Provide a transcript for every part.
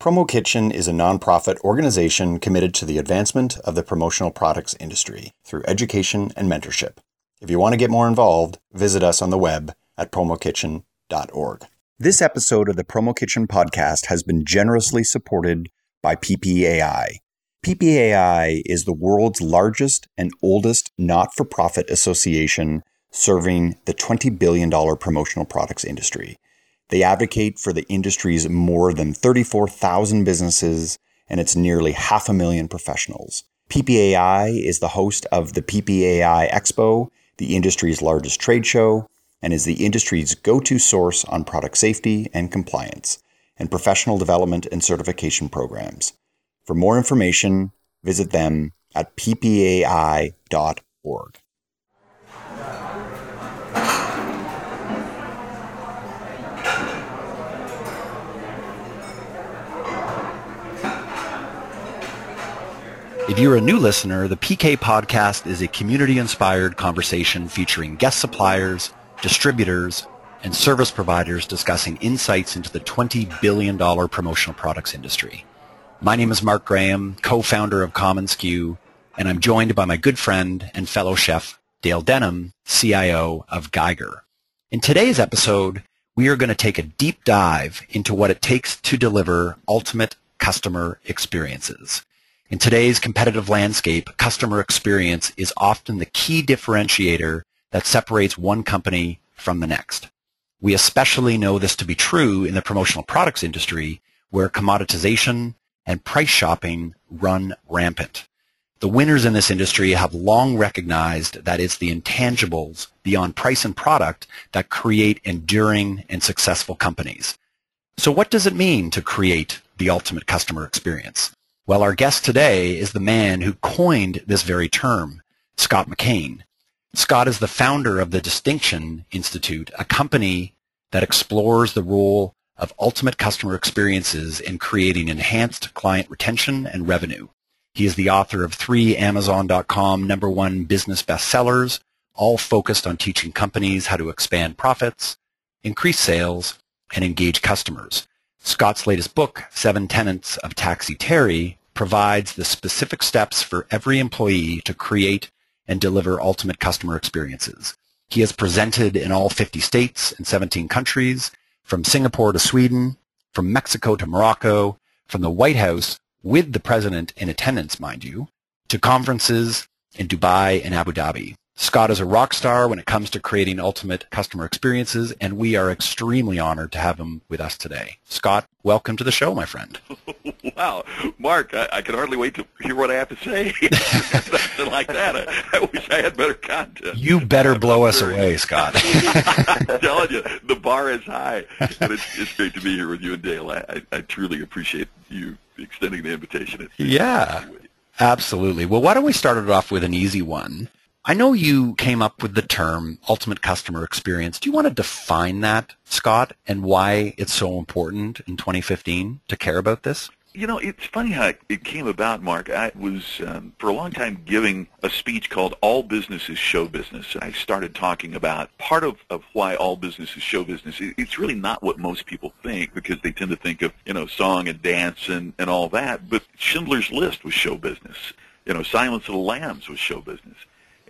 Promo Kitchen is a nonprofit organization committed to the advancement of the promotional products industry through education and mentorship. If you want to get more involved, visit us on the web at promokitchen.org. This episode of the Promo Kitchen podcast has been generously supported by PPAI. PPAI is the world's largest and oldest not for profit association serving the $20 billion promotional products industry. They advocate for the industry's more than 34,000 businesses and its nearly half a million professionals. PPAI is the host of the PPAI Expo, the industry's largest trade show, and is the industry's go to source on product safety and compliance, and professional development and certification programs. For more information, visit them at ppai.org. If you're a new listener, the PK podcast is a community-inspired conversation featuring guest suppliers, distributors, and service providers discussing insights into the $20 billion promotional products industry. My name is Mark Graham, co-founder of commonsku, and I'm joined by my good friend and fellow chef, Dale Denham, CIO of Geiger. In today's episode, we are going to take a deep dive into what it takes to deliver ultimate customer experiences. In today's competitive landscape, customer experience is often the key differentiator that separates one company from the next. We especially know this to be true in the promotional products industry where commoditization and price shopping run rampant. The winners in this industry have long recognized that it's the intangibles beyond price and product that create enduring and successful companies. So what does it mean to create the ultimate customer experience? Well, our guest today is the man who coined this very term, Scott McKain. Scott is the founder of the Distinction Institute, a company that explores the role of ultimate customer experiences in creating enhanced client retention and revenue. He is the author of three Amazon.com number one business bestsellers, all focused on teaching companies how to expand profits, increase sales, and engage customers. Scott's latest book, Seven Tenets of Taxi Terry, provides the specific steps for every employee to create and deliver ultimate customer experiences. He has presented in all 50 states and 17 countries, from Singapore to Sweden, from Mexico to Morocco, from the White House with the president in attendance, mind you, to conferences in Dubai and Abu Dhabi. Scott is a rock star when it comes to creating ultimate customer experiences, and we are extremely honored to have him with us today. Scott, welcome to the show, my friend. wow, Mark, I, I can hardly wait to hear what I have to say. Something like that. I, I, wish I had better content. You better blow us away, Scott. I'm telling you, the bar is high, and it's, it's great to be here with you and Dale. I, I, I truly appreciate you extending the invitation. It's yeah, absolutely. Well, why don't we start it off with an easy one? I know you came up with the term ultimate customer experience. Do you want to define that, Scott, and why it's so important in 2015 to care about this? You know, it's funny how it came about, Mark. I was, um, for a long time, giving a speech called All Business is Show Business. And I started talking about part of, of why all business is show business. It's really not what most people think because they tend to think of, you know, song and dance and, and all that. But Schindler's List was show business. You know, Silence of the Lambs was show business.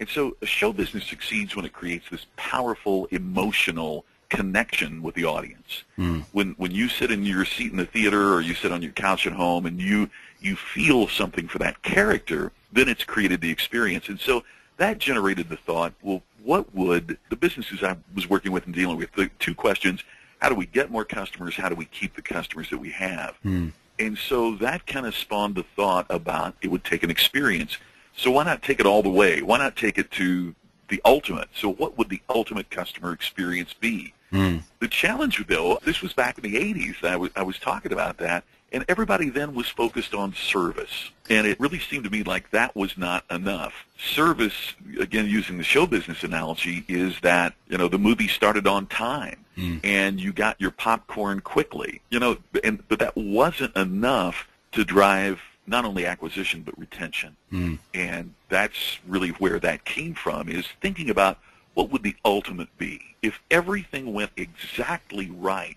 And so a show business succeeds when it creates this powerful emotional connection with the audience. Mm. When when you sit in your seat in the theater or you sit on your couch at home and you you feel something for that character, then it's created the experience. And so that generated the thought, well, what would the businesses I was working with and dealing with, the two questions, how do we get more customers? How do we keep the customers that we have? Mm. And so that kind of spawned the thought about it would take an experience so why not take it all the way? Why not take it to the ultimate? So what would the ultimate customer experience be? Mm. The challenge, though, this was back in the 80s. I was, I was talking about that, and everybody then was focused on service. And it really seemed to me like that was not enough. Service, again, using the show business analogy, is that, you know, the movie started on time mm. and you got your popcorn quickly. You know, and but that wasn't enough to drive not only acquisition but retention. Mm. And that's really where that came from is thinking about what would the ultimate be if everything went exactly right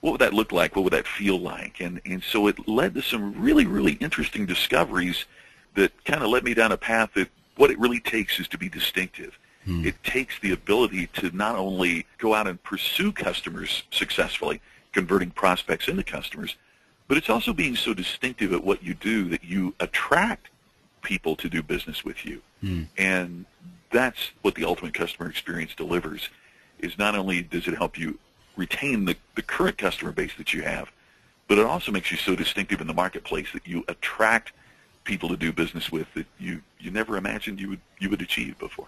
what would that look like? What would that feel like? And and so it led to some really really interesting discoveries that kind of led me down a path that what it really takes is to be distinctive. Hmm. It takes the ability to not only go out and pursue customers successfully, converting prospects into customers, but it's also being so distinctive at what you do that you attract people to do business with you. Hmm. And that's what the ultimate customer experience delivers is not only does it help you retain the, the current customer base that you have, but it also makes you so distinctive in the marketplace that you attract people to do business with that you, you never imagined you would you would achieve before.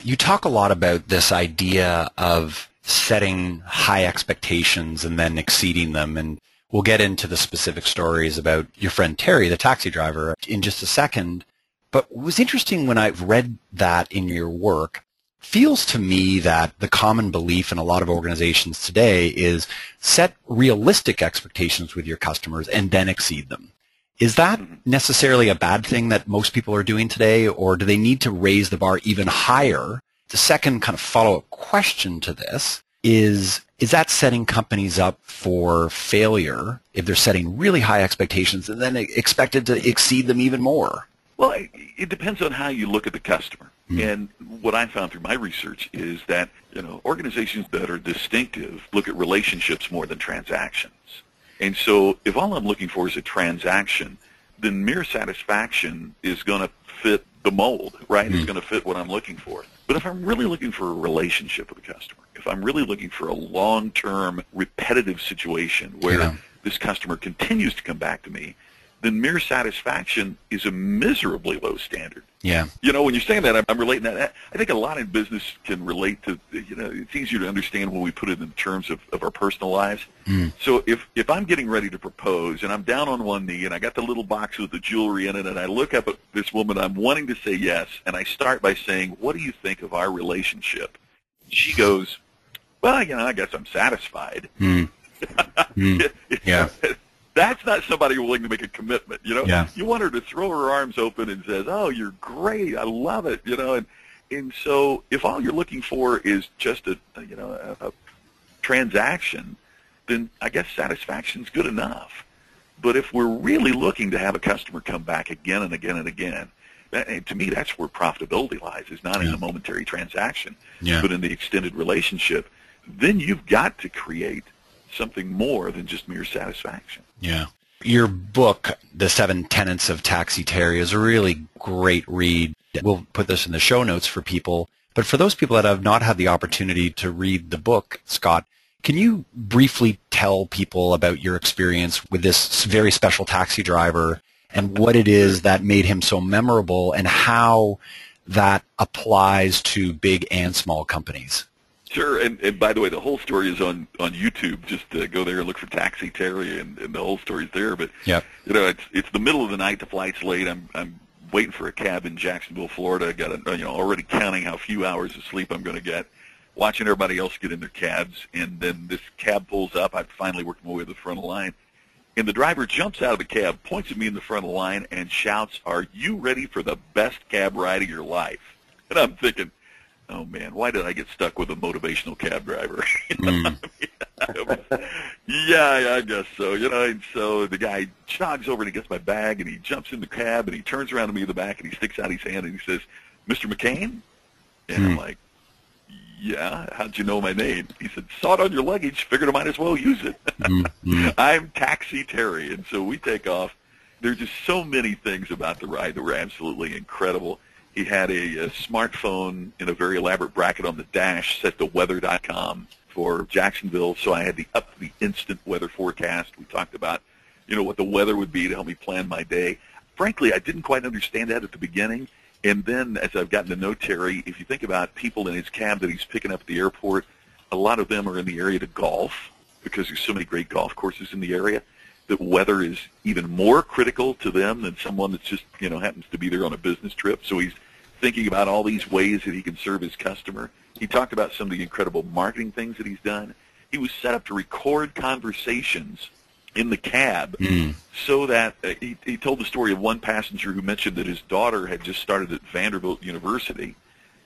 You talk a lot about this idea of setting high expectations and then exceeding them and we'll get into the specific stories about your friend Terry, the taxi driver, in just a second. But what was interesting when I've read that in your work feels to me that the common belief in a lot of organizations today is set realistic expectations with your customers and then exceed them. Is that necessarily a bad thing that most people are doing today, or do they need to raise the bar even higher? The second kind of follow-up question to this is, is that setting companies up for failure if they're setting really high expectations and then expected to exceed them even more? Well, it depends on how you look at the customer. Mm-hmm. And what I found through my research is that, you know, organizations that are distinctive look at relationships more than transactions. And so if all I'm looking for is a transaction, then mere satisfaction is going to fit the mold, right? Mm-hmm. It's going to fit what I'm looking for. But if I'm really looking for a relationship with a customer, if I'm really looking for a long-term repetitive situation where yeah. this customer continues to come back to me then mere satisfaction is a miserably low standard. Yeah. You know, when you're saying that, I'm, I'm relating that. I think a lot in business can relate to, you know, it's easier to understand when we put it in terms of, of our personal lives. Mm. So if, if I'm getting ready to propose and I'm down on one knee and I got the little box with the jewelry in it and I look up at this woman, I'm wanting to say yes, and I start by saying, what do you think of our relationship? She goes, well, you know, I guess I'm satisfied. Mm. mm. Yeah that's not somebody willing to make a commitment. You know, yeah. you want her to throw her arms open and says, "Oh, you're great, I love it." You know, and and so if all you're looking for is just a you know a, a transaction, then I guess satisfaction's good enough. But if we're really looking to have a customer come back again and again and again, that, and to me, that's where profitability lies. Is not yeah. in the momentary transaction, yeah. but in the extended relationship. Then you've got to create something more than just mere satisfaction. Yeah. Your book, The Seven Tenets of Taxi Terry, is a really great read. We'll put this in the show notes for people. But for those people that have not had the opportunity to read the book, Scott, can you briefly tell people about your experience with this very special taxi driver and what it is that made him so memorable and how that applies to big and small companies? Sure, and, and by the way, the whole story is on on YouTube. Just uh, go there and look for Taxi Terry, and, and the whole story's there. But yep. you know, it's it's the middle of the night. The flight's late. I'm I'm waiting for a cab in Jacksonville, Florida. I got a, you know already counting how few hours of sleep I'm going to get. Watching everybody else get in their cabs, and then this cab pulls up. I finally worked my way to the front of the line, and the driver jumps out of the cab, points at me in the front of the line, and shouts, "Are you ready for the best cab ride of your life?" And I'm thinking oh man, why did I get stuck with a motivational cab driver? mm. yeah, I guess so. You know, and so the guy jogs over and he gets my bag and he jumps in the cab and he turns around to me in the back and he sticks out his hand and he says, "Mr. McKain," and mm. I'm like, "Yeah, how'd you know my name?" He said, "Saw it on your luggage. Figured I might as well use it." mm. I'm Taxi Terry, and so we take off. There's just so many things about the ride that were absolutely incredible he had a, a smartphone in a very elaborate bracket on the dash set to weather.com for Jacksonville, so I had the up to the instant weather forecast. We talked about, you know, what the weather would be to help me plan my day. Frankly, I didn't quite understand that at the beginning. And then as I've gotten to know Terry, if you think about people in his cab that he's picking up at the airport, a lot of them are in the area to golf because there's so many great golf courses in the area that weather is even more critical to them than someone that's just, you know, happens to be there on a business trip. So he's thinking about all these ways that he can serve his customer. He talked about some of the incredible marketing things that he's done. He was set up to record conversations in the cab mm. so that uh, he, he told the story of one passenger who mentioned that his daughter had just started at Vanderbilt University.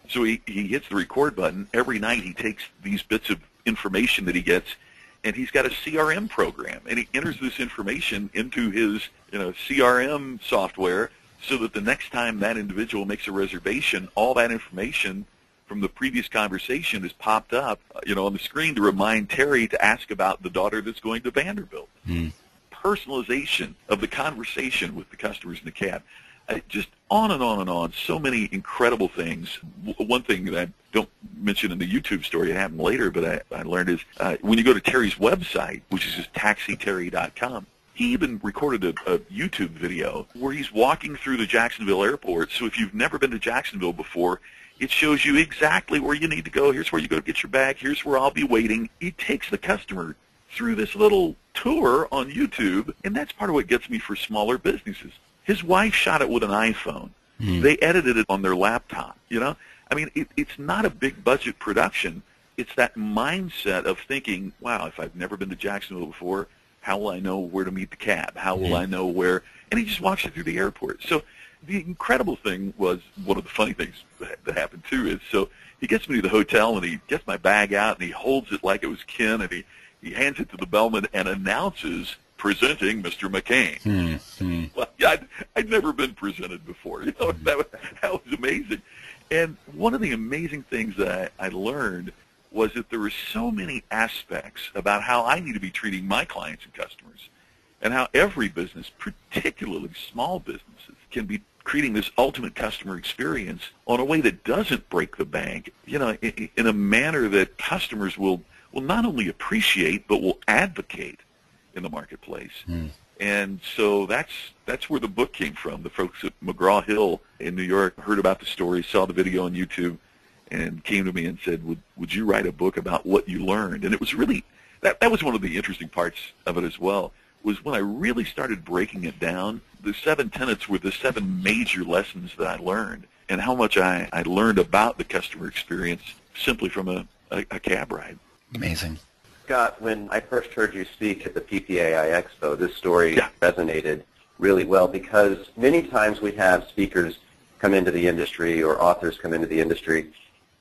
So he, he hits the record button. Every night he takes these bits of information that he gets and he's got a CRM program, and he enters this information into his you know CRM software so that the next time that individual makes a reservation, all that information from the previous conversation is popped up, you know, on the screen to remind Terry to ask about the daughter that's going to Vanderbilt. Mm. Personalization of the conversation with the customers in the cab. I, just on and on and on. So many incredible things. One thing that I don't mention in the YouTube story, it happened later, but I, I learned is uh, when you go to Terry's website, which is just taxiterry.com, he even recorded a, a YouTube video where he's walking through the Jacksonville airport. So if you've never been to Jacksonville before, it shows you exactly where you need to go. Here's where you go to get your bag. Here's where I'll be waiting. He takes the customer through this little tour on YouTube, and that's part of what gets me for smaller businesses. His wife shot it with an iPhone. Mm. They edited it on their laptop. You know, I mean, it, it's not a big budget production. It's that mindset of thinking, wow, if I've never been to Jacksonville before, how will I know where to meet the cab? How will I know where? And he just walks you through the airport. So the incredible thing was one of the funny things that, happened too is so he gets me to the hotel and he gets my bag out and he holds it like it was Ken and he he hands it to the bellman and announces presenting Mr. McKain. Mm-hmm. Well, yeah, I'd, I'd never been presented before. You know, that was, that was amazing. And one of the amazing things that I, I learned was that there were so many aspects about how I need to be treating my clients and customers and how every business, particularly small businesses, can be creating this ultimate customer experience on a way that doesn't break the bank, you know, in, in a manner that customers will, will not only appreciate but will advocate in the marketplace. Mm. And so that's that's where the book came from. The folks at McGraw-Hill in New York heard about the story, saw the video on YouTube, and came to me and said, "Would would you write a book about what you learned?" And it was really that that was one of the interesting parts of it as well. Was when I really started breaking it down. The seven tenets were the seven major lessons that I learned, and how much I, I learned about the customer experience simply from a, a, a cab ride. Amazing. Scott, when I first heard you speak at the PPAI Expo, this story yeah. resonated really well because many times we have speakers come into the industry or authors come into the industry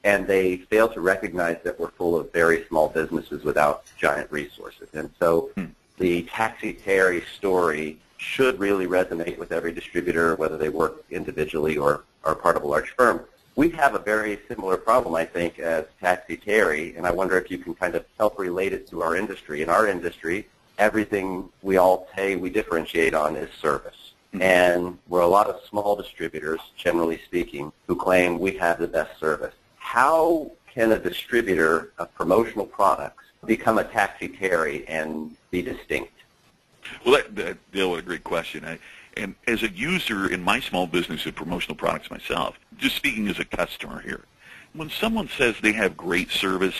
and they fail to recognize that we're full of very small businesses without giant resources. And so hmm. the Taxi Terry story should really resonate with every distributor, whether they work individually or are part of a large firm. We have a very similar problem, I think, as Taxi Terry, and I wonder if you can kind of help relate it to our industry. In our industry, everything we all pay we differentiate on is service. Hmm. And we're a lot of small distributors, generally speaking, who claim we have the best service how can a distributor of promotional products become a taxi terry and be distinct? Well, that, that Dale, what a great question. I, and as a user in my small business of promotional products myself, just speaking as a customer here, when someone says they have great service,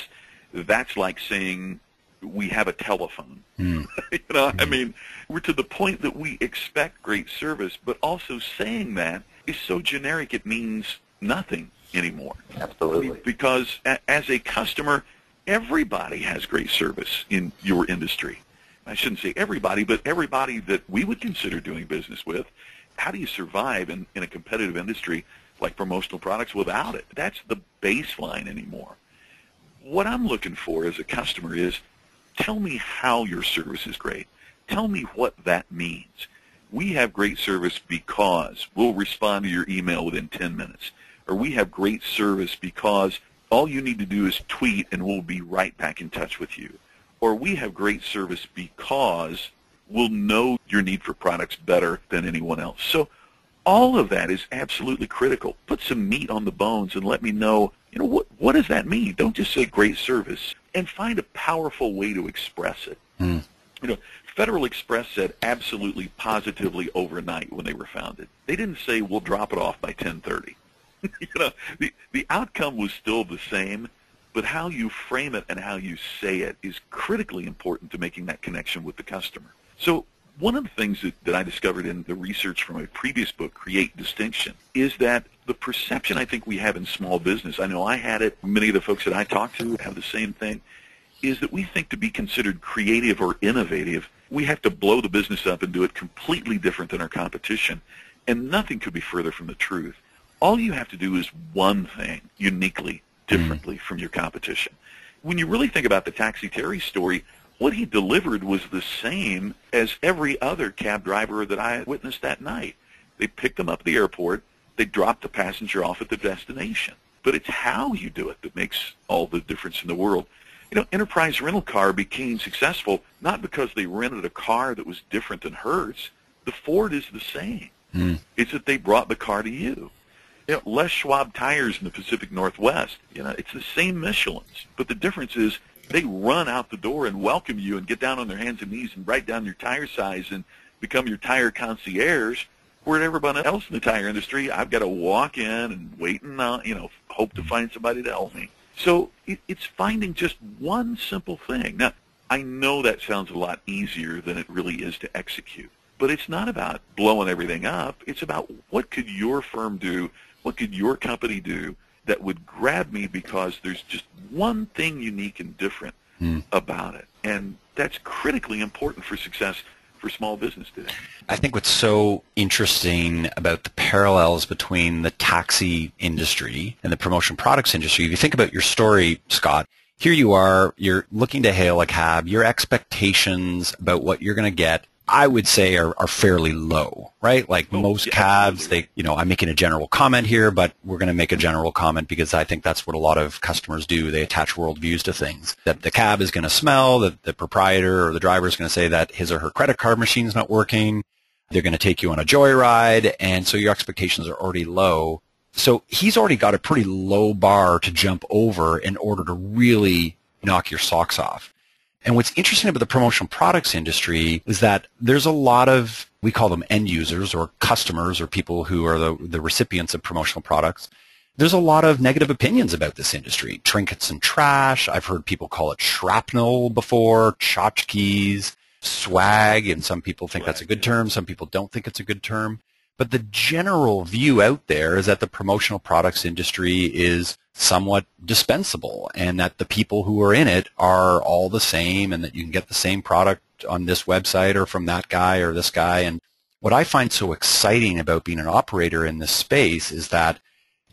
that's like saying we have a telephone. Mm. you know, mm. I mean, we're to the point that we expect great service, but also saying that is so generic it means nothing anymore. Absolutely. Because as a customer, everybody has great service in your industry. I shouldn't say everybody, but everybody that we would consider doing business with. How do you survive in, in a competitive industry like promotional products without it? That's the baseline anymore. What I'm looking for as a customer is tell me how your service is great. Tell me what that means. We have great service because we'll respond to your email within 10 minutes or we have great service because all you need to do is tweet and we'll be right back in touch with you. Or we have great service because we'll know your need for products better than anyone else. So all of that is absolutely critical. Put some meat on the bones and let me know, you know, what, what does that mean? Don't just say great service and find a powerful way to express it. Mm. You know, Federal Express said absolutely positively overnight when they were founded. They didn't say we'll drop it off by 1030. you know, the the outcome was still the same, but how you frame it and how you say it is critically important to making that connection with the customer. So one of the things that, that I discovered in the research from a previous book, Create Distinction, is that the perception I think we have in small business, I know I had it, many of the folks that I talk to have the same thing, is that we think to be considered creative or innovative, we have to blow the business up and do it completely different than our competition. And nothing could be further from the truth all you have to do is one thing uniquely, differently mm. from your competition. When you really think about the Taxi Terry story, what he delivered was the same as every other cab driver that I witnessed that night. They picked him up at the airport. They dropped the passenger off at the destination. But it's how you do it that makes all the difference in the world. You know, Enterprise Rental Car became successful not because they rented a car that was different than Hertz. The Ford is the same. Mm. It's that they brought the car to you. You know, Les Schwab tires in the Pacific Northwest. You know, it's the same Michelin's, but the difference is they run out the door and welcome you and get down on their hands and knees and write down your tire size and become your tire concierge. Where everybody else in the tire industry, I've got to walk in and wait and uh, you know hope to find somebody to help me. So it, it's finding just one simple thing. Now I know that sounds a lot easier than it really is to execute, but it's not about blowing everything up. It's about what could your firm do what could your company do that would grab me because there's just one thing unique and different mm. about it? And that's critically important for success for small business today. I think what's so interesting about the parallels between the taxi industry and the promotion products industry, if you think about your story, Scott, here you are, you're looking to hail a cab, your expectations about what you're going to get I would say are, are fairly low, right? Like oh, most yeah, cabs, they, you know, I'm making a general comment here, but we're going to make a general comment because I think that's what a lot of customers do. They attach worldviews to things. That the cab is going to smell, that the proprietor or the driver is going to say that his or her credit card machine is not working. They're going to take you on a joyride, and so your expectations are already low. So he's already got a pretty low bar to jump over in order to really knock your socks off. And what's interesting about the promotional products industry is that there's a lot of, we call them end users or customers or people who are the, the recipients of promotional products. There's a lot of negative opinions about this industry. Trinkets and trash. I've heard people call it shrapnel before, tchotchkes, swag, and some people think that's a good term. Some people don't think it's a good term. But the general view out there is that the promotional products industry is somewhat dispensable and that the people who are in it are all the same and that you can get the same product on this website or from that guy or this guy. And what I find so exciting about being an operator in this space is that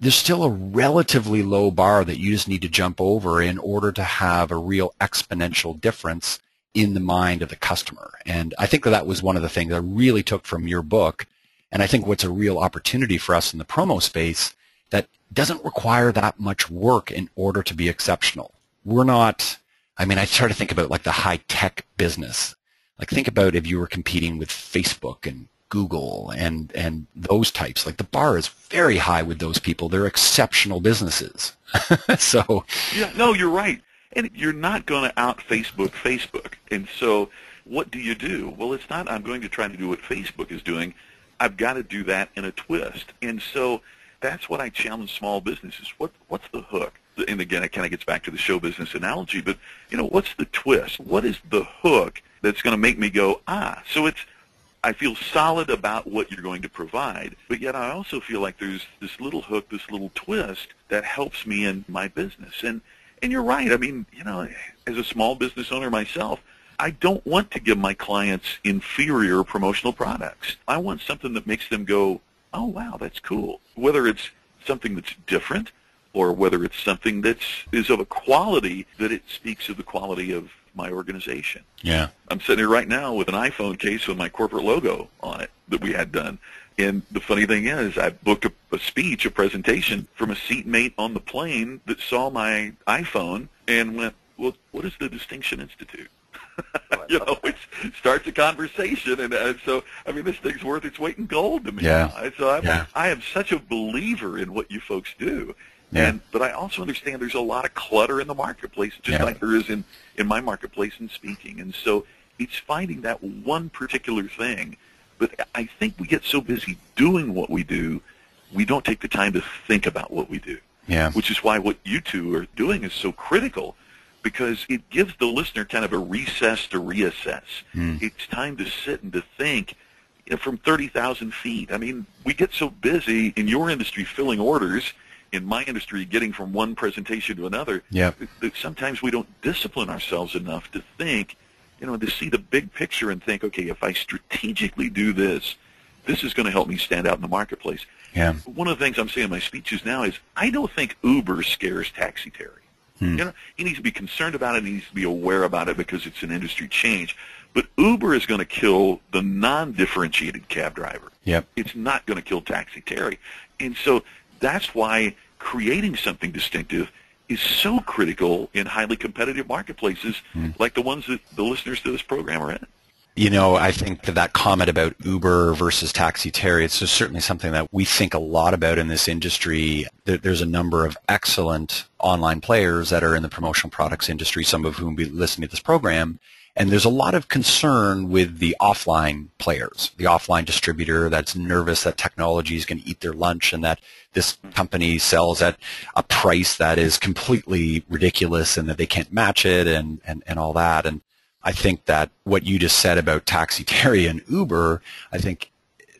there's still a relatively low bar that you just need to jump over in order to have a real exponential difference in the mind of the customer. And I think that that was one of the things I really took from your book and I think what's a real opportunity for us in the promo space that doesn't require that much work in order to be exceptional. We're not, I mean, I try to think about like the high tech business. Like think about if you were competing with Facebook and Google and, and those types. Like the bar is very high with those people. They're exceptional businesses. so. Yeah, no, you're right. And you're not going to out Facebook Facebook. And so what do you do? Well, it's not I'm going to try to do what Facebook is doing. I've got to do that in a twist. And so that's what I challenge small businesses. What what's the hook? And again, it kind of gets back to the show business analogy, but you know, what's the twist? What is the hook that's going to make me go, ah? So it's I feel solid about what you're going to provide, but yet I also feel like there's this little hook, this little twist that helps me in my business. And and you're right. I mean, you know, as a small business owner myself, I don't want to give my clients inferior promotional products. I want something that makes them go, oh, wow, that's cool. Whether it's something that's different or whether it's something that's is of a quality that it speaks of the quality of my organization. Yeah. I'm sitting here right now with an iPhone case with my corporate logo on it that we had done. And the funny thing is, I booked a, a speech, a presentation from a seatmate on the plane that saw my iPhone and went, well, what is the Distinction Institute? you know, it starts a conversation, and uh, so I mean, this thing's worth its weight in gold to me. Yeah. So I'm, yeah. I am such a believer in what you folks do, yeah. and but I also understand there's a lot of clutter in the marketplace, just yeah. like there is in in my marketplace in speaking, and so it's finding that one particular thing. But I think we get so busy doing what we do, we don't take the time to think about what we do. Yeah. Which is why what you two are doing is so critical because it gives the listener kind of a recess to reassess. Mm. It's time to sit and to think you know, from 30,000 feet. I mean, we get so busy in your industry filling orders, in my industry getting from one presentation to another, yep. that sometimes we don't discipline ourselves enough to think, you know, to see the big picture and think, okay, if I strategically do this, this is going to help me stand out in the marketplace. Yeah. One of the things I'm saying in my speeches now is I don't think Uber scares Taxi Terry. Hmm. You know, he needs to be concerned about it. He needs to be aware about it because it's an industry change. But Uber is going to kill the non-differentiated cab driver. Yep. It's not going to kill Taxi Terry. And so that's why creating something distinctive is so critical in highly competitive marketplaces hmm. like the ones that the listeners to this program are in. You know, I think that, that comment about Uber versus Taxi Terry, it's certainly something that we think a lot about in this industry. There's a number of excellent online players that are in the promotional products industry, some of whom be listening to this program. And there's a lot of concern with the offline players, the offline distributor that's nervous that technology is going to eat their lunch and that this company sells at a price that is completely ridiculous and that they can't match it and, and, and all that. And I think that what you just said about Taxi Terry and Uber, I think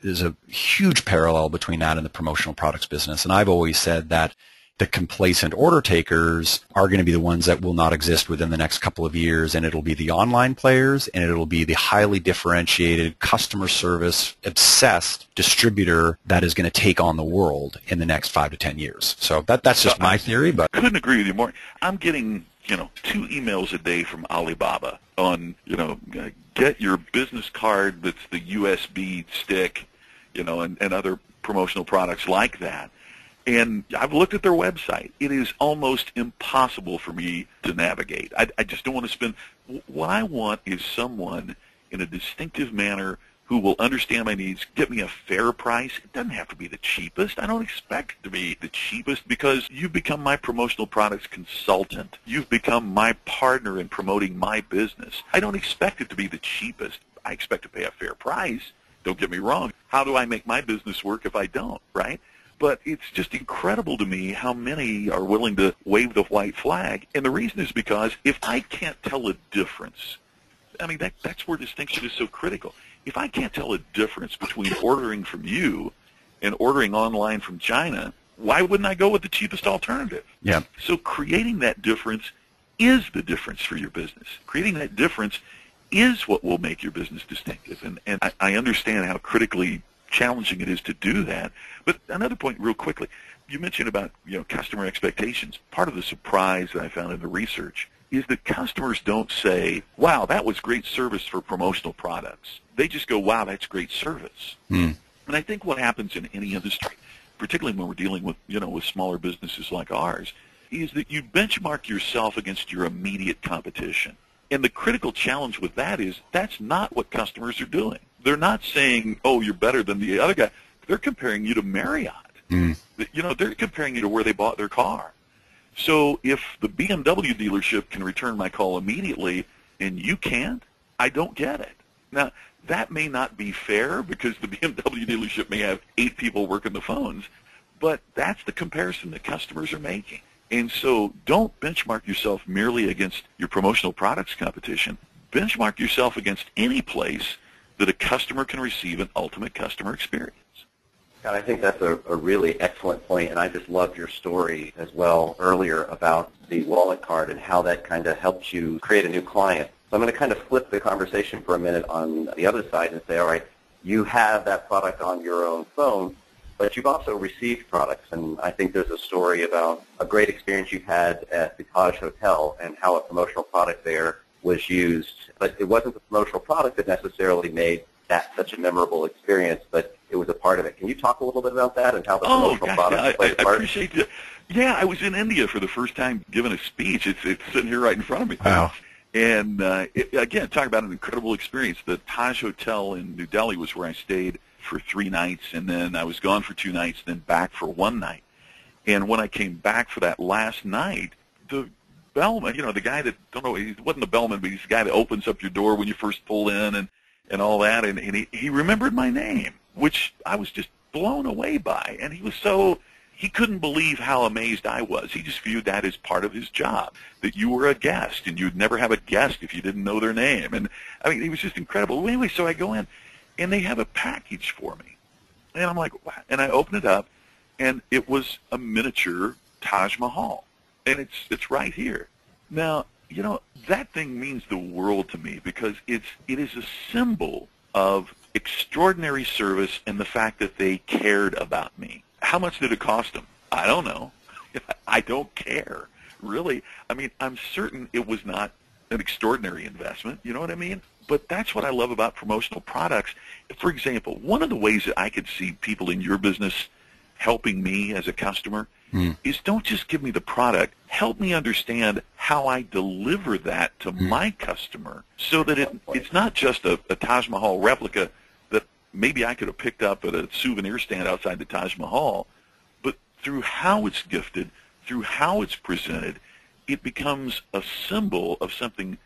there's a huge parallel between that and the promotional products business. And I've always said that the complacent order takers are going to be the ones that will not exist within the next couple of years and it'll be the online players and it'll be the highly differentiated customer service obsessed distributor that is going to take on the world in the next five to ten years. So that that's just my theory, but couldn't agree with you more. I'm getting you know, two emails a day from Alibaba on, you know, get your business card that's the USB stick, you know, and, and other promotional products like that. And I've looked at their website. It is almost impossible for me to navigate. I, I just don't want to spend. What I want is someone in a distinctive manner who will understand my needs, get me a fair price. It doesn't have to be the cheapest. I don't expect to be the cheapest because you've become my promotional products consultant. You've become my partner in promoting my business. I don't expect it to be the cheapest. I expect to pay a fair price. Don't get me wrong. How do I make my business work if I don't, right? But it's just incredible to me how many are willing to wave the white flag. And the reason is because if I can't tell a difference, I mean, that, that's where distinction is so critical if I can't tell a difference between ordering from you and ordering online from China, why wouldn't I go with the cheapest alternative? Yeah. So creating that difference is the difference for your business. Creating that difference is what will make your business distinctive. And, and I, I understand how critically challenging it is to do that. But another point real quickly, you mentioned about you know customer expectations. Part of the surprise that I found in the research is that customers don't say, wow, that was great service for promotional products. They just go, wow, that's great service. Mm. And I think what happens in any industry, particularly when we're dealing with, you know, with smaller businesses like ours, is that you benchmark yourself against your immediate competition. And the critical challenge with that is that's not what customers are doing. They're not saying, oh, you're better than the other guy. They're comparing you to Marriott. Mm. You know, they're comparing you to where they bought their car. So if the BMW dealership can return my call immediately and you can't, I don't get it. Now, that may not be fair because the BMW dealership may have eight people working the phones, but that's the comparison that customers are making. And so don't benchmark yourself merely against your promotional products competition. Benchmark yourself against any place that a customer can receive an ultimate customer experience. God, I think that's a, a really excellent point, and I just loved your story as well earlier about the wallet card and how that kind of helped you create a new client. So I'm going to kind of flip the conversation for a minute on the other side and say, all right, you have that product on your own phone, but you've also received products. And I think there's a story about a great experience you had at the Taj Hotel and how a promotional product there was used. But it wasn't the promotional product that necessarily made that such a memorable experience, but it was a part of it. Can you talk a little bit about that and how the oh, promotional gosh, product yeah, I, I, I appreciate it. Yeah, I was in India for the first time giving a speech. It's it's sitting here right in front of me. Wow. And uh, it, again, talk about an incredible experience. The Taj Hotel in New Delhi was where I stayed for three nights, and then I was gone for two nights, then back for one night. And when I came back for that last night, the bellman, you know, the guy that don't know, he wasn't the bellman, but he's the guy that opens up your door when you first pull in, and and all that, and, and he, he remembered my name, which I was just blown away by. And he was so, he couldn't believe how amazed I was. He just viewed that as part of his job, that you were a guest, and you'd never have a guest if you didn't know their name. And I mean, it was just incredible. Anyway, so I go in, and they have a package for me. And I'm like, wow. And I open it up, and it was a miniature Taj Mahal. And it's, it's right here. Now, you know, that thing means the world to me because it's it is a symbol of extraordinary service and the fact that they cared about me. How much did it cost them? I don't know. I don't care really. I mean, I'm certain it was not an extraordinary investment. You know what I mean? But that's what I love about promotional products. For example, one of the ways that I could see people in your business helping me as a customer mm. is don't just give me the product. Help me understand how I deliver that to mm. my customer so that it, it's not just a, a Taj Mahal replica maybe I could have picked up at a souvenir stand outside the Taj Mahal, but through how it's gifted, through how it's presented, it becomes a symbol of something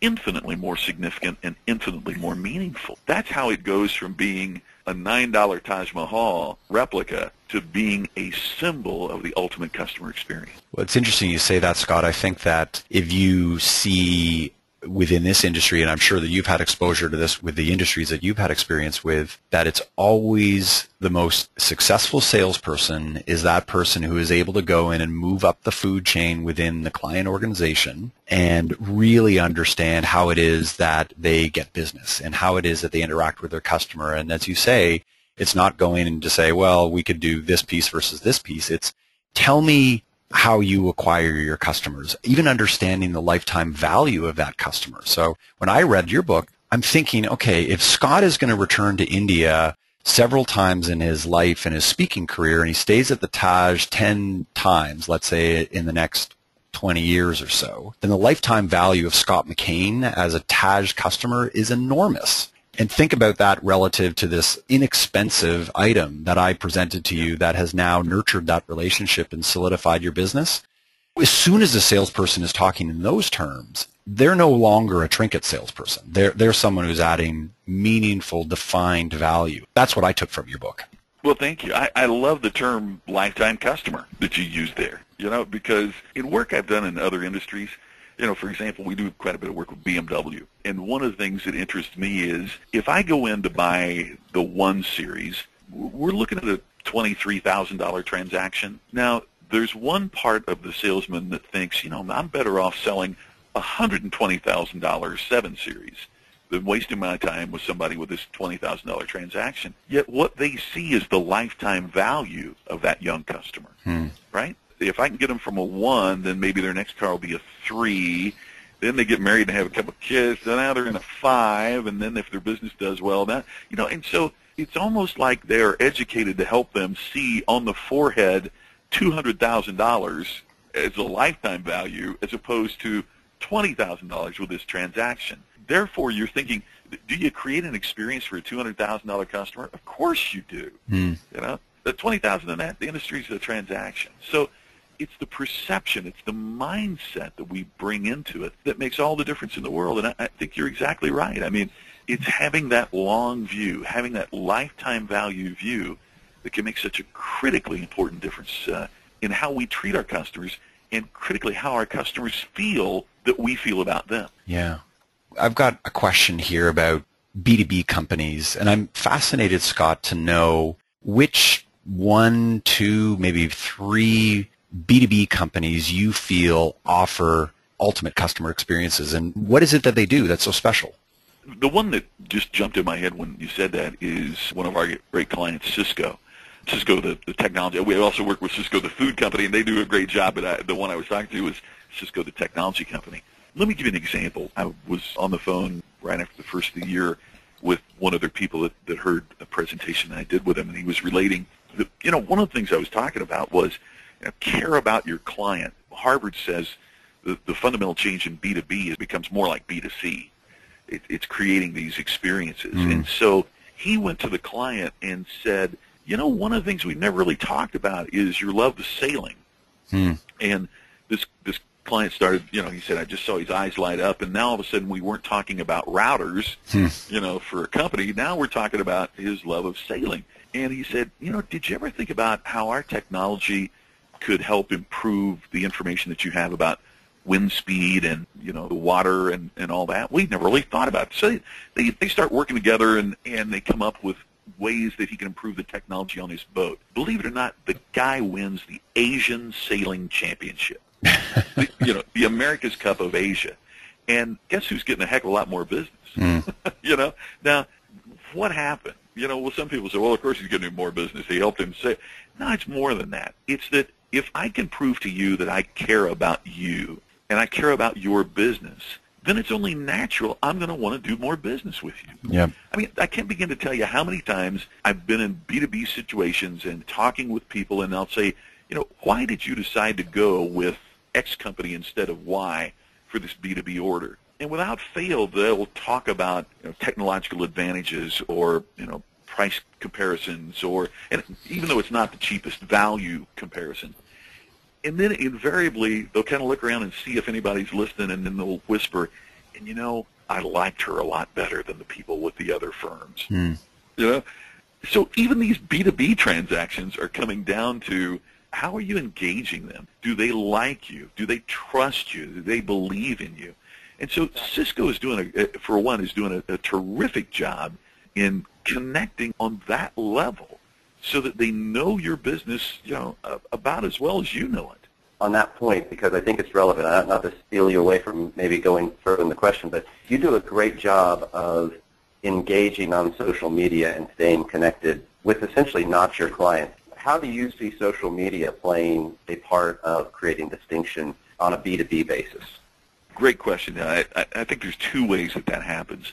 infinitely more significant and infinitely more meaningful. That's how it goes from being a $9 Taj Mahal replica to being a symbol of the ultimate customer experience. Well, it's interesting you say that, Scott. I think that if you see within this industry, and I'm sure that you've had exposure to this with the industries that you've had experience with, that it's always the most successful salesperson is that person who is able to go in and move up the food chain within the client organization and really understand how it is that they get business and how it is that they interact with their customer. And as you say, it's not going in to say, well, we could do this piece versus this piece. It's tell me how you acquire your customers, even understanding the lifetime value of that customer. So when I read your book, I'm thinking, okay, if Scott is going to return to India several times in his life and his speaking career and he stays at the Taj 10 times, let's say in the next 20 years or so, then the lifetime value of Scott McKain as a Taj customer is enormous and think about that relative to this inexpensive item that I presented to you that has now nurtured that relationship and solidified your business. As soon as a salesperson is talking in those terms, they're no longer a trinket salesperson. They're, they're someone who's adding meaningful, defined value. That's what I took from your book. Well, thank you. I, I love the term lifetime customer that you used there, you know, because in work I've done in other industries, you know, for example, we do quite a bit of work with BMW. And one of the things that interests me is if I go in to buy the 1 Series, we're looking at a $23,000 transaction. Now, there's one part of the salesman that thinks, you know, I'm better off selling a $120,000 7 Series than wasting my time with somebody with this $20,000 transaction. Yet what they see is the lifetime value of that young customer, hmm. right? If I can get them from a one, then maybe their next car will be a three. Then they get married and have a couple of kids. So now they're in a five, and then if their business does well, that you know, and so it's almost like they're educated to help them see on the forehead two hundred thousand dollars as a lifetime value, as opposed to twenty thousand dollars with this transaction. Therefore, you're thinking, do you create an experience for a two hundred thousand dollar customer? Of course you do. Mm. You know, the twenty thousand in that the industry is a transaction. So it's the perception, it's the mindset that we bring into it that makes all the difference in the world. And I, I think you're exactly right. I mean, it's having that long view, having that lifetime value view that can make such a critically important difference uh, in how we treat our customers and critically how our customers feel that we feel about them. Yeah. I've got a question here about B2B companies, and I'm fascinated, Scott, to know which one, two, maybe three B2B companies you feel offer ultimate customer experiences, and what is it that they do that's so special? The one that just jumped in my head when you said that is one of our great clients, Cisco. Cisco, the, the technology. We also work with Sysco, the food company, and they do a great job. But I, the one I was talking to was Cisco, the technology company. Let me give you an example. I was on the phone right after the first of the year with one of their people that, that heard a presentation I did with him, and he was relating. The, you know, one of the things I was talking about was care about your client. Harvard says the, the fundamental change in B2B is becomes more like B2C. It, it's creating these experiences. Mm. And so he went to the client and said, you know, one of the things we've never really talked about is your love of sailing. Mm. And this this client started, you know, he said, I just saw his eyes light up, and now all of a sudden we weren't talking about routers, hmm. you know, for a company. Now we're talking about his love of sailing. And he said, you know, did you ever think about how our technology could help improve the information that you have about wind speed and you know the water and, and all that. We never really thought about it. So they they start working together and and they come up with ways that he can improve the technology on his boat. Believe it or not, the guy wins the Asian Sailing Championship. the, you know, the America's Cup of Asia. And guess who's getting a heck of a lot more business? Mm. you know, now what happened? You know, well, some people say, well, of course he's getting more business. He helped him say. No, it's more than that. It's that if I can prove to you that I care about you and I care about your business, then it's only natural I'm going to want to do more business with you. Yeah. I mean, I can't begin to tell you how many times I've been in B2B situations and talking with people and I'll say, you know, why did you decide to go with X company instead of Y for this B2B order? And without fail, they'll talk about you know, technological advantages or, you know, price comparisons or, and even though it's not the cheapest value comparison, and then invariably they'll kind of look around and see if anybody's listening, and then they'll whisper, "And you know, I liked her a lot better than the people with the other firms." Mm. You know, so even these B two B transactions are coming down to how are you engaging them? Do they like you? Do they trust you? Do they believe in you? And so Sysco is doing, a, for one, is doing a, a terrific job in connecting on that level so that they know your business, you know, about as well as you know it. On that point, because I think it's relevant, not to steal you away from maybe going further in the question, but you do a great job of engaging on social media and staying connected with essentially not your client. How do you see social media playing a part of creating distinction on a B2B basis? Great question. I, I think there's two ways that that happens.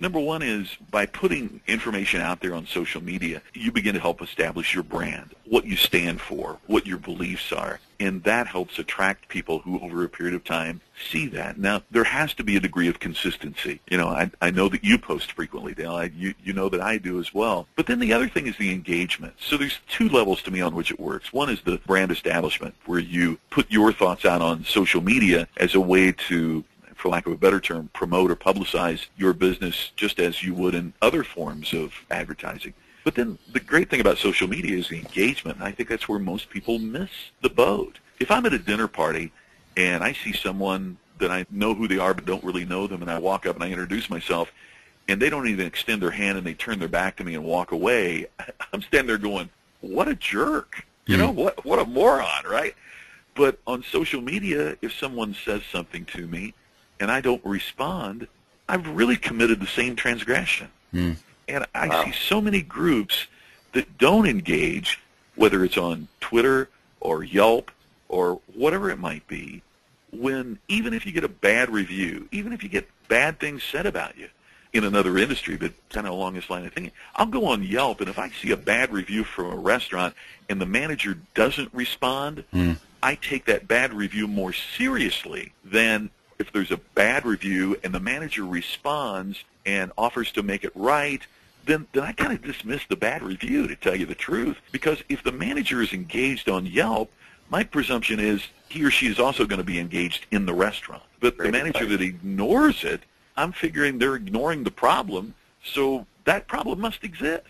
Number one is by putting information out there on social media, you begin to help establish your brand, what you stand for, what your beliefs are. And that helps attract people who over a period of time see that. Now, there has to be a degree of consistency. You know, I, I know that you post frequently, Dale. I, you, you know that I do as well. But then the other thing is the engagement. So there's two levels to me on which it works. One is the brand establishment, where you put your thoughts out on social media as a way to for lack of a better term, promote or publicize your business just as you would in other forms of advertising. But then the great thing about social media is the engagement, and I think that's where most people miss the boat. If I'm at a dinner party and I see someone that I know who they are but don't really know them, and I walk up and I introduce myself, and they don't even extend their hand and they turn their back to me and walk away, I'm standing there going, what a jerk. You know, hmm. what what a moron, right? But on social media, if someone says something to me and I don't respond, I've really committed the same transgression. Mm. And I wow. see so many groups that don't engage, whether it's on Twitter or Yelp or whatever it might be, when even if you get a bad review, even if you get bad things said about you in another industry, but kind of along this line of thinking, I'll go on Yelp, and if I see a bad review from a restaurant and the manager doesn't respond, mm. I take that bad review more seriously than if there's a bad review and the manager responds and offers to make it right, then, then I kind of dismiss the bad review, to tell you the truth. Because if the manager is engaged on Yelp, my presumption is he or she is also going to be engaged in the restaurant. But the manager that ignores it, I'm figuring they're ignoring the problem, so that problem must exist.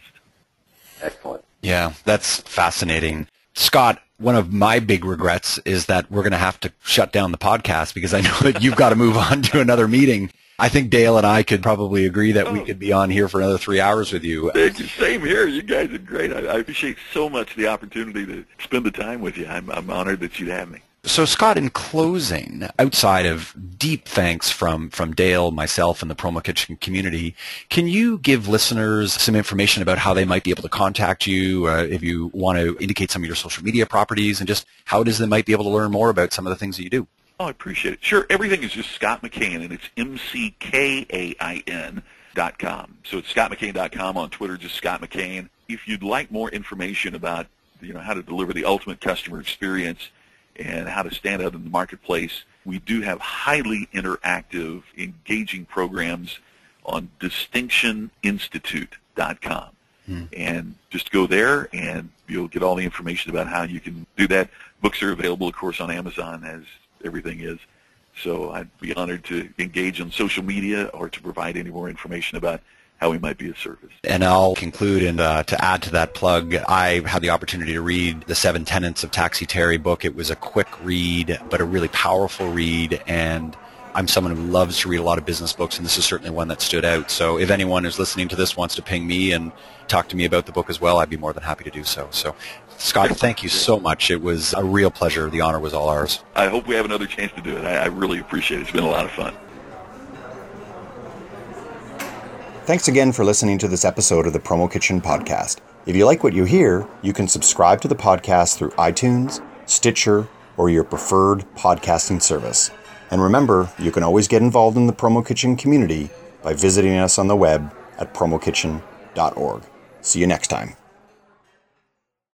Excellent. Yeah, that's fascinating. Scott, one of my big regrets is that we're going to have to shut down the podcast because I know that you've got to move on to another meeting. I think Dale and I could probably agree that oh. we could be on here for another three hours with you. Same here. You guys are great. I, I appreciate so much the opportunity to spend the time with you. I'm, I'm honored that you'd have me. So, Scott, in closing, outside of deep thanks from, from Dale, myself, and the Promo Kitchen community, can you give listeners some information about how they might be able to contact you uh, if you want to indicate some of your social media properties and just how it is they might be able to learn more about some of the things that you do? Oh, I appreciate it. Sure. Everything is just Scott McKain, and it's M-C-K-A-I-N dot com. So it's scottmckain.com on Twitter, just Scott McKain. If you'd like more information about you know how to deliver the ultimate customer experience, and how to stand out in the marketplace. We do have highly interactive, engaging programs on distinctioninstitute.com. Hmm. And just go there and you'll get all the information about how you can do that. Books are available, of course, on Amazon as everything is. So I'd be honored to engage on social media or to provide any more information about how we might be of service. And I'll conclude and uh, to add to that plug, I had the opportunity to read the Seven Tenets of Taxi Terry book. It was a quick read, but a really powerful read, and I'm someone who loves to read a lot of business books, and this is certainly one that stood out. So if anyone who's listening to this wants to ping me and talk to me about the book as well, I'd be more than happy to do so. So Scott, thank you so much. It was a real pleasure. The honor was all ours. I hope we have another chance to do it. I, I really appreciate it. It's been a lot of fun. Thanks again for listening to this episode of the Promo Kitchen podcast. If you like what you hear, you can subscribe to the podcast through iTunes, Stitcher, or your preferred podcasting service. And remember, you can always get involved in the Promo Kitchen community by visiting us on the web at promokitchen.org. See you next time.